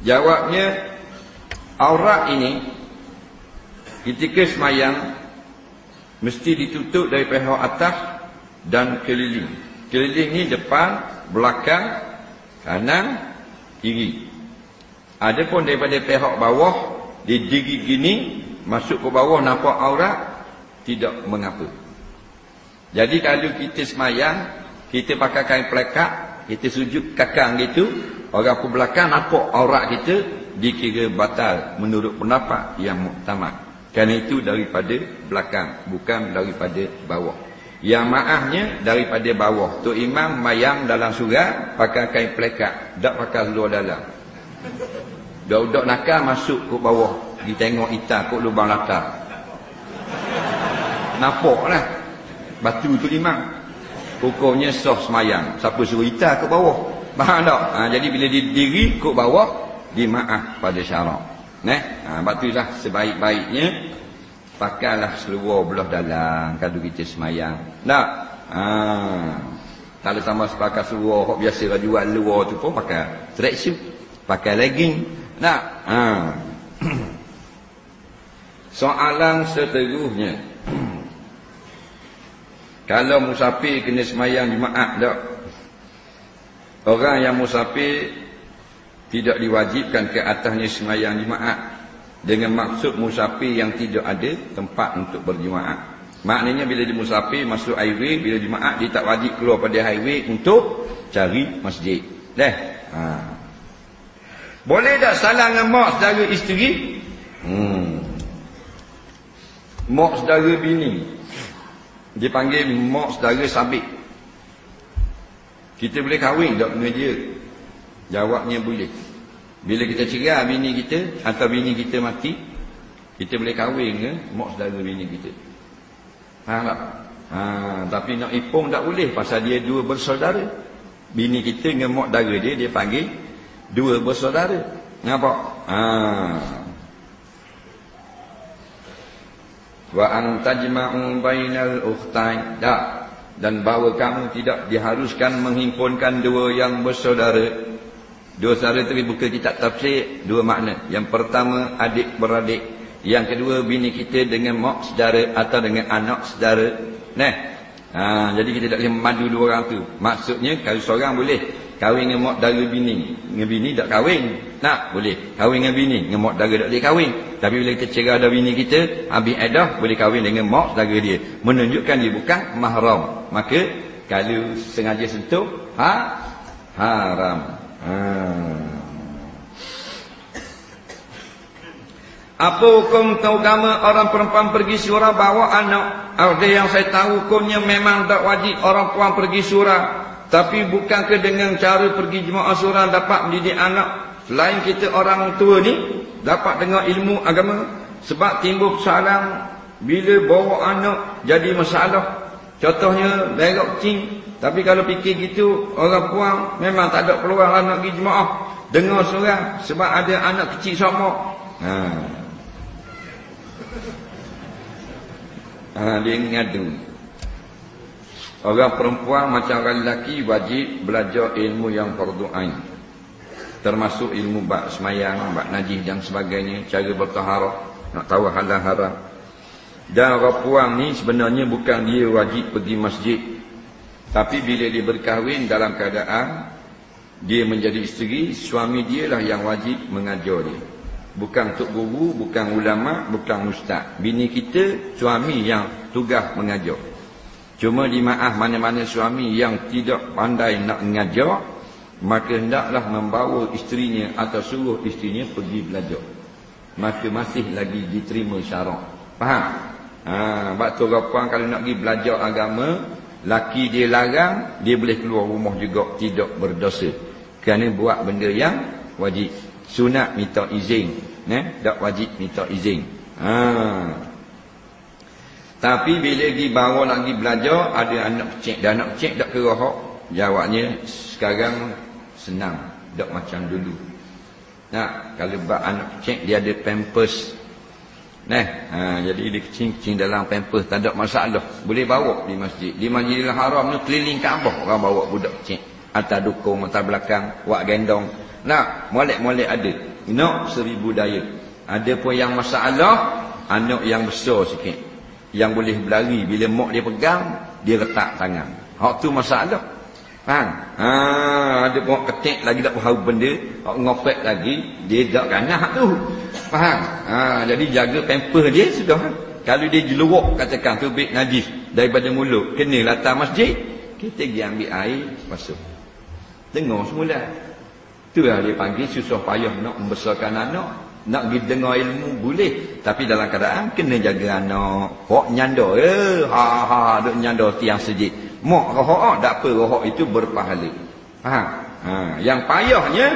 Jawabnya aurat ini ketika semayang mesti ditutup dari pihak atas dan keliling. Keliling ni depan, belakang, kanan, kiri. Adapun daripada pihak bawah di diri gini masuk ke bawah nampak aurat tidak mengapa. Jadi kalau kita semayang, kita pakai kain pelekat, kita sujud kakang gitu, orang ke belakang nampak aurat kita dikira batal menurut pendapat yang muktamad. Kerana itu daripada belakang Bukan daripada bawah. Yang maafnya daripada bawah. Tok Imam mayang dalam surat Pakai kain pelekat Tak pakai luar dalam. Dok-dok nakal masuk ke bawah Dia tengok itar ke lubang latar. Nampak lah. Batu Tok Imam Hukumnya soh semayang Siapa suruh itar ke bawah Faham tak? Ha, jadi bila dia diri ke bawah Dia maaf pada syarak Nah, ha, batu lah sebaik-baiknya pakailah seluar belah dalam kalau kita semayang. Nak? Ha. Kalau sama sepakai seluar hok biasa lah jual luar tu pun pakai tracksuit, pakai legging. Nak? Ha. Soalan seterusnya. Kalau musafir kena semayang jemaah tak? Orang yang musafir tidak diwajibkan ke atasnya semayang jemaah dengan maksud musafir yang tidak ada tempat untuk berjemaah. Maknanya bila di musafir masuk highway bila jemaah dia tak wajib keluar pada highway untuk cari masjid. Dah. Ha. Boleh tak salah dengan mak saudara isteri? Hmm. Mak saudara bini. Dipanggil mak saudara sabit. Kita boleh kahwin tak dengan dia? Jawabnya boleh. Bila kita cerai bini kita atau bini kita mati, kita boleh kahwin ke mak saudara bini kita. Faham tak? Ha, tapi nak ipung tak boleh pasal dia dua bersaudara. Bini kita dengan mak saudara dia dia panggil dua bersaudara. Nampak? Ha. Wa antajma'u bainal ukhtain. Tak dan bahawa kamu tidak diharuskan menghimpunkan dua yang bersaudara. Dua saudara itu buka kitab tafsir dua makna. Yang pertama adik beradik. Yang kedua bini kita dengan mak saudara atau dengan anak saudara. Nah. Ha, jadi kita tak boleh madu dua orang tu. Maksudnya kalau seorang boleh kahwin dengan mak dara bini. Dengan bini tak kahwin. Nak boleh. Kahwin dengan bini dengan mak dara tak boleh kahwin. Tapi bila kita cerai ada bini kita habis edah boleh kahwin dengan mak saudara dia. Menunjukkan dia bukan mahram. Maka kalau sengaja sentuh ha? Haram. Ha. Apa hukum agama orang perempuan pergi surah bawa anak? Ada yang saya tahu hukumnya memang tak wajib orang perempuan pergi surah. Tapi bukankah dengan cara pergi jemaah surah dapat mendidik anak? Selain kita orang tua ni dapat dengar ilmu agama. Sebab timbul persoalan bila bawa anak jadi masalah. Contohnya berok cing. Tapi kalau fikir gitu orang puan memang tak ada peluang lah nak pergi jemaah. Dengar surah sebab ada anak kecil sama. Haa. ha, dia ngadu orang perempuan macam orang lelaki wajib belajar ilmu yang fardu ain termasuk ilmu bab semayang bab najis dan sebagainya cara bertaharah nak tahu halal haram dan orang puang ni sebenarnya bukan dia wajib pergi masjid tapi bila dia berkahwin dalam keadaan dia menjadi isteri suami dia lah yang wajib mengajar dia Bukan tok guru, bukan ulama, bukan ustaz. Bini kita suami yang tugas mengajar. Cuma di maaf mana-mana suami yang tidak pandai nak mengajar, maka hendaklah membawa isterinya atau suruh isterinya pergi belajar. Maka masih lagi diterima syarak. Faham? Ha, bab tu puan kalau nak pergi belajar agama, laki dia larang, dia boleh keluar rumah juga tidak berdosa. Kerana buat benda yang wajib sunat minta izin ne tak wajib minta izin ha tapi bila pergi bawa nak pergi belajar ada anak kecil dan anak kecil tak kira hak jawabnya sekarang senang tak macam dulu nah kalau bab anak kecil dia ada pampers Nah, ha, jadi dia kecil-kecil dalam pampers tak ada masalah. Boleh bawa di masjid. Di Masjidil Haram ni keliling Kaabah orang bawa budak kecil. Atas dukung, atas belakang, wak gendong. Nak, molek-molek ada. Nak seribu daya. Ada pun yang masalah, anak yang besar sikit. Yang boleh berlari. Bila mak dia pegang, dia letak tangan. Hak tu masalah. Faham? Ha, ada pun ketik lagi tak tahu benda. Hak ngopek lagi, dia tak ganah tu. Faham? Ha, jadi jaga pamper dia sudah. Kalau dia jeluruk katakan tu bik najis daripada mulut, kena latar masjid, kita pergi ambil air, masuk. Dengar semula. Itulah dia panggil susah payah nak membesarkan anak. Nak pergi dengar ilmu boleh. Tapi dalam keadaan kena jaga anak. Hak nyanda. Eh, ha, ha, duk nyanda tiang sejid. Mak rohok, tak apa rohok itu berpahala. Faham? Ha, yang payahnya,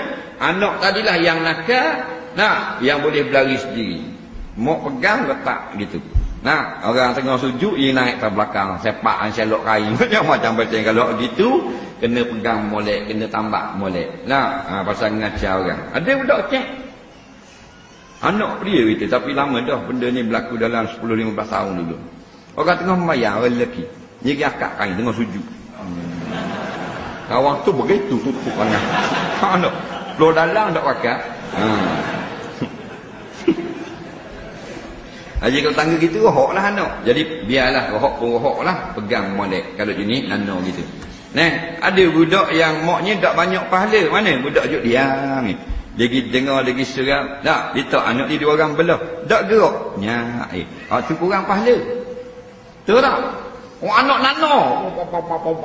anak tadilah yang nakal. Nah, yang boleh berlari sendiri. Mak pegang letak gitu. Nah, orang tengah sujud, ia naik ke belakang. Sepak dan selok kain. Macam baca kalau gitu, kena pegang molek, kena tambak molek. Nah, ha, pasal ngajar orang. Ada budak cek. Anak dia itu, tapi lama dah. Benda ni berlaku dalam 10-15 tahun dulu. Orang tengah membayar, orang lelaki. Dia akak kain, tengah sujud. Hmm. Kawan tu begitu, tutup tangan. Anak. Keluar dalam tak pakai. Ha. Haji kalau tangga gitu rohok lah anak. Jadi biarlah rohok pun rohok lah. Pegang molek. Kalau jenis anak gitu. Nah, ada budak yang maknya tak banyak pahala. Mana budak juk diam ni. Pergi dengar lagi seram. Tak, dia tak anak ni dua orang belah. Tak gerak. Ya, eh. Ah, tu kurang pahala. Tahu tak? Oh, anak nano.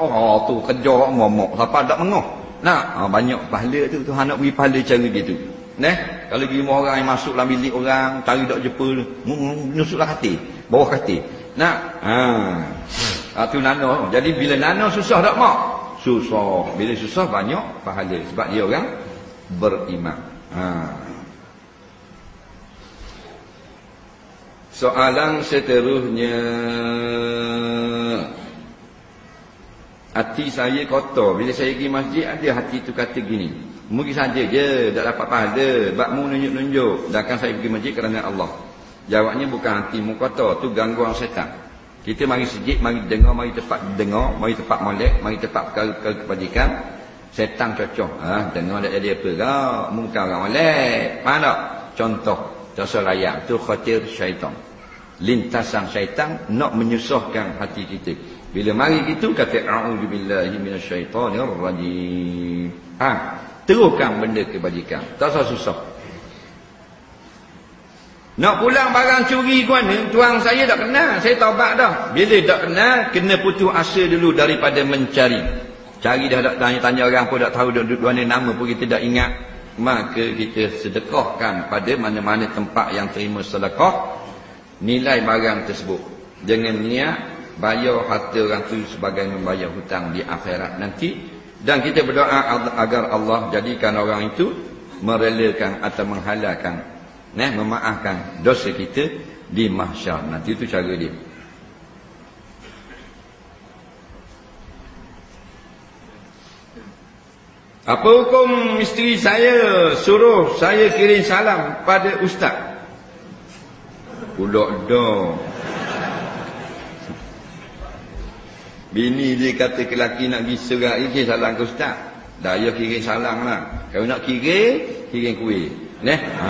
Oh, tu kejar momok. Siapa tak mengoh. Nah, ah, banyak pahala tu. Tu anak beri pahala cara dia tu. Neh, kalau pergi rumah orang yang masuk dalam bilik orang, tarik dak jepul, nyusuklah hati, bawah hati. Nak, ha. ha tu nano. Jadi bila nano susah tak mak? Susah. Bila susah banyak pahala sebab dia orang beriman. Ha. Soalan seterusnya Hati saya kotor Bila saya pergi masjid ada hati tu kata gini Mungkin saja je tak dapat pahala sebab mu nunjuk-nunjuk dan saya pergi masjid kerana Allah. Jawabnya bukan hatimu kotor, tu gangguan setan. Kita mari sejid, mari dengar, mari tepat dengar, mari tepat molek, mari tepat perkara kebajikan. Setan cocok. Ha, dengar tak jadi apa kau? Muka orang molek. Faham tak? Contoh, dosa layak. Tu khatir syaitan. Lintasan syaitan nak menyusahkan hati kita. Bila mari gitu kata a'udzubillahi minasyaitonirrajim. Ha, Teruskan benda kebajikan. Tak usah susah. Nak pulang barang curi ke mana? Tuang saya tak kenal. Saya taubat dah. Bila tak kenal, kena putus asa dulu daripada mencari. Cari dah tak tanya-tanya orang pun tak tahu mana nama pun kita tak ingat. Maka kita sedekahkan pada mana-mana tempat yang terima sedekah. Nilai barang tersebut. Dengan niat bayar harta orang tu sebagai membayar hutang di akhirat nanti. Dan kita berdoa agar Allah jadikan orang itu merelakan atau menghalalkan, nah, memaafkan dosa kita di mahsyar. Nanti itu cara dia. Apa hukum isteri saya suruh saya kirim salam pada ustaz? Budak dah. Bini dia kata ke lelaki nak pergi serak kirim salam ke ustaz. Daya kirim salam lah. Kalau nak kirim, kirim kuih. Neh? Ha.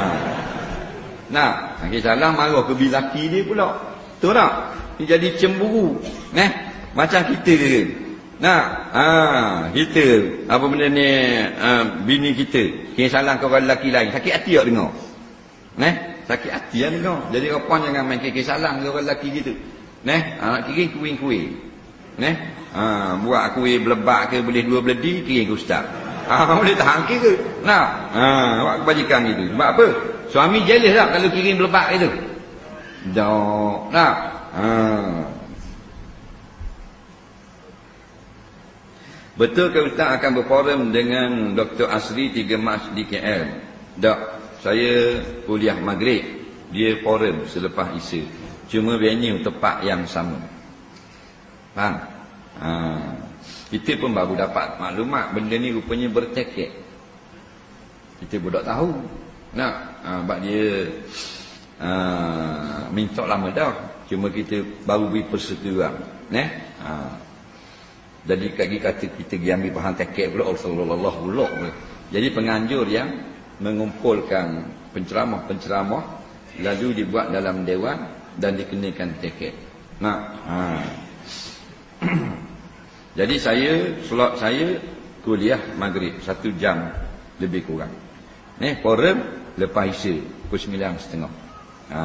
Nah, kirim salam marah ke lelaki dia pula. Betul tak? Dia jadi cemburu. Neh? Macam kita dia. Nah, ha, kita apa benda ni uh, bini kita kirim salam ke orang lelaki lain. Sakit hati tak dengar? Neh? Sakit hati lah dengar. Jadi apa jangan main kirim salam ke orang lelaki gitu. Neh? Ha, nak kirim kuih-kuih. Neh, ha, buat kuih belebak ke boleh dua beledi kirim ke ustaz. Ha, boleh tahan kira. Nah, ha, buat kebajikan itu. Sebab apa? Suami jealous tak kalau kirim belebak itu? Dak. Nah. Ha. Betul ke Ustaz akan berforum dengan Dr. Asri 3 Mac di KL? Tak. Saya kuliah maghrib. Dia forum selepas Isya. Cuma venue tempat yang sama. Faham? Ha. Kita pun baru dapat maklumat benda ni rupanya bertekek. Kita pun tak tahu. Nak, ha, sebab dia ha, minta lama dah. Cuma kita baru beri persetujuan. Ne? Ha. Jadi kaki kata kita pergi ambil bahan teket pula. Allah sallallahu pula. Jadi penganjur yang mengumpulkan penceramah-penceramah lalu dibuat dalam dewan dan dikenakan teket. Nah, ha. Jadi saya slot saya kuliah maghrib satu jam lebih kurang. Ni forum lepas isya pukul sembilan setengah. Ha.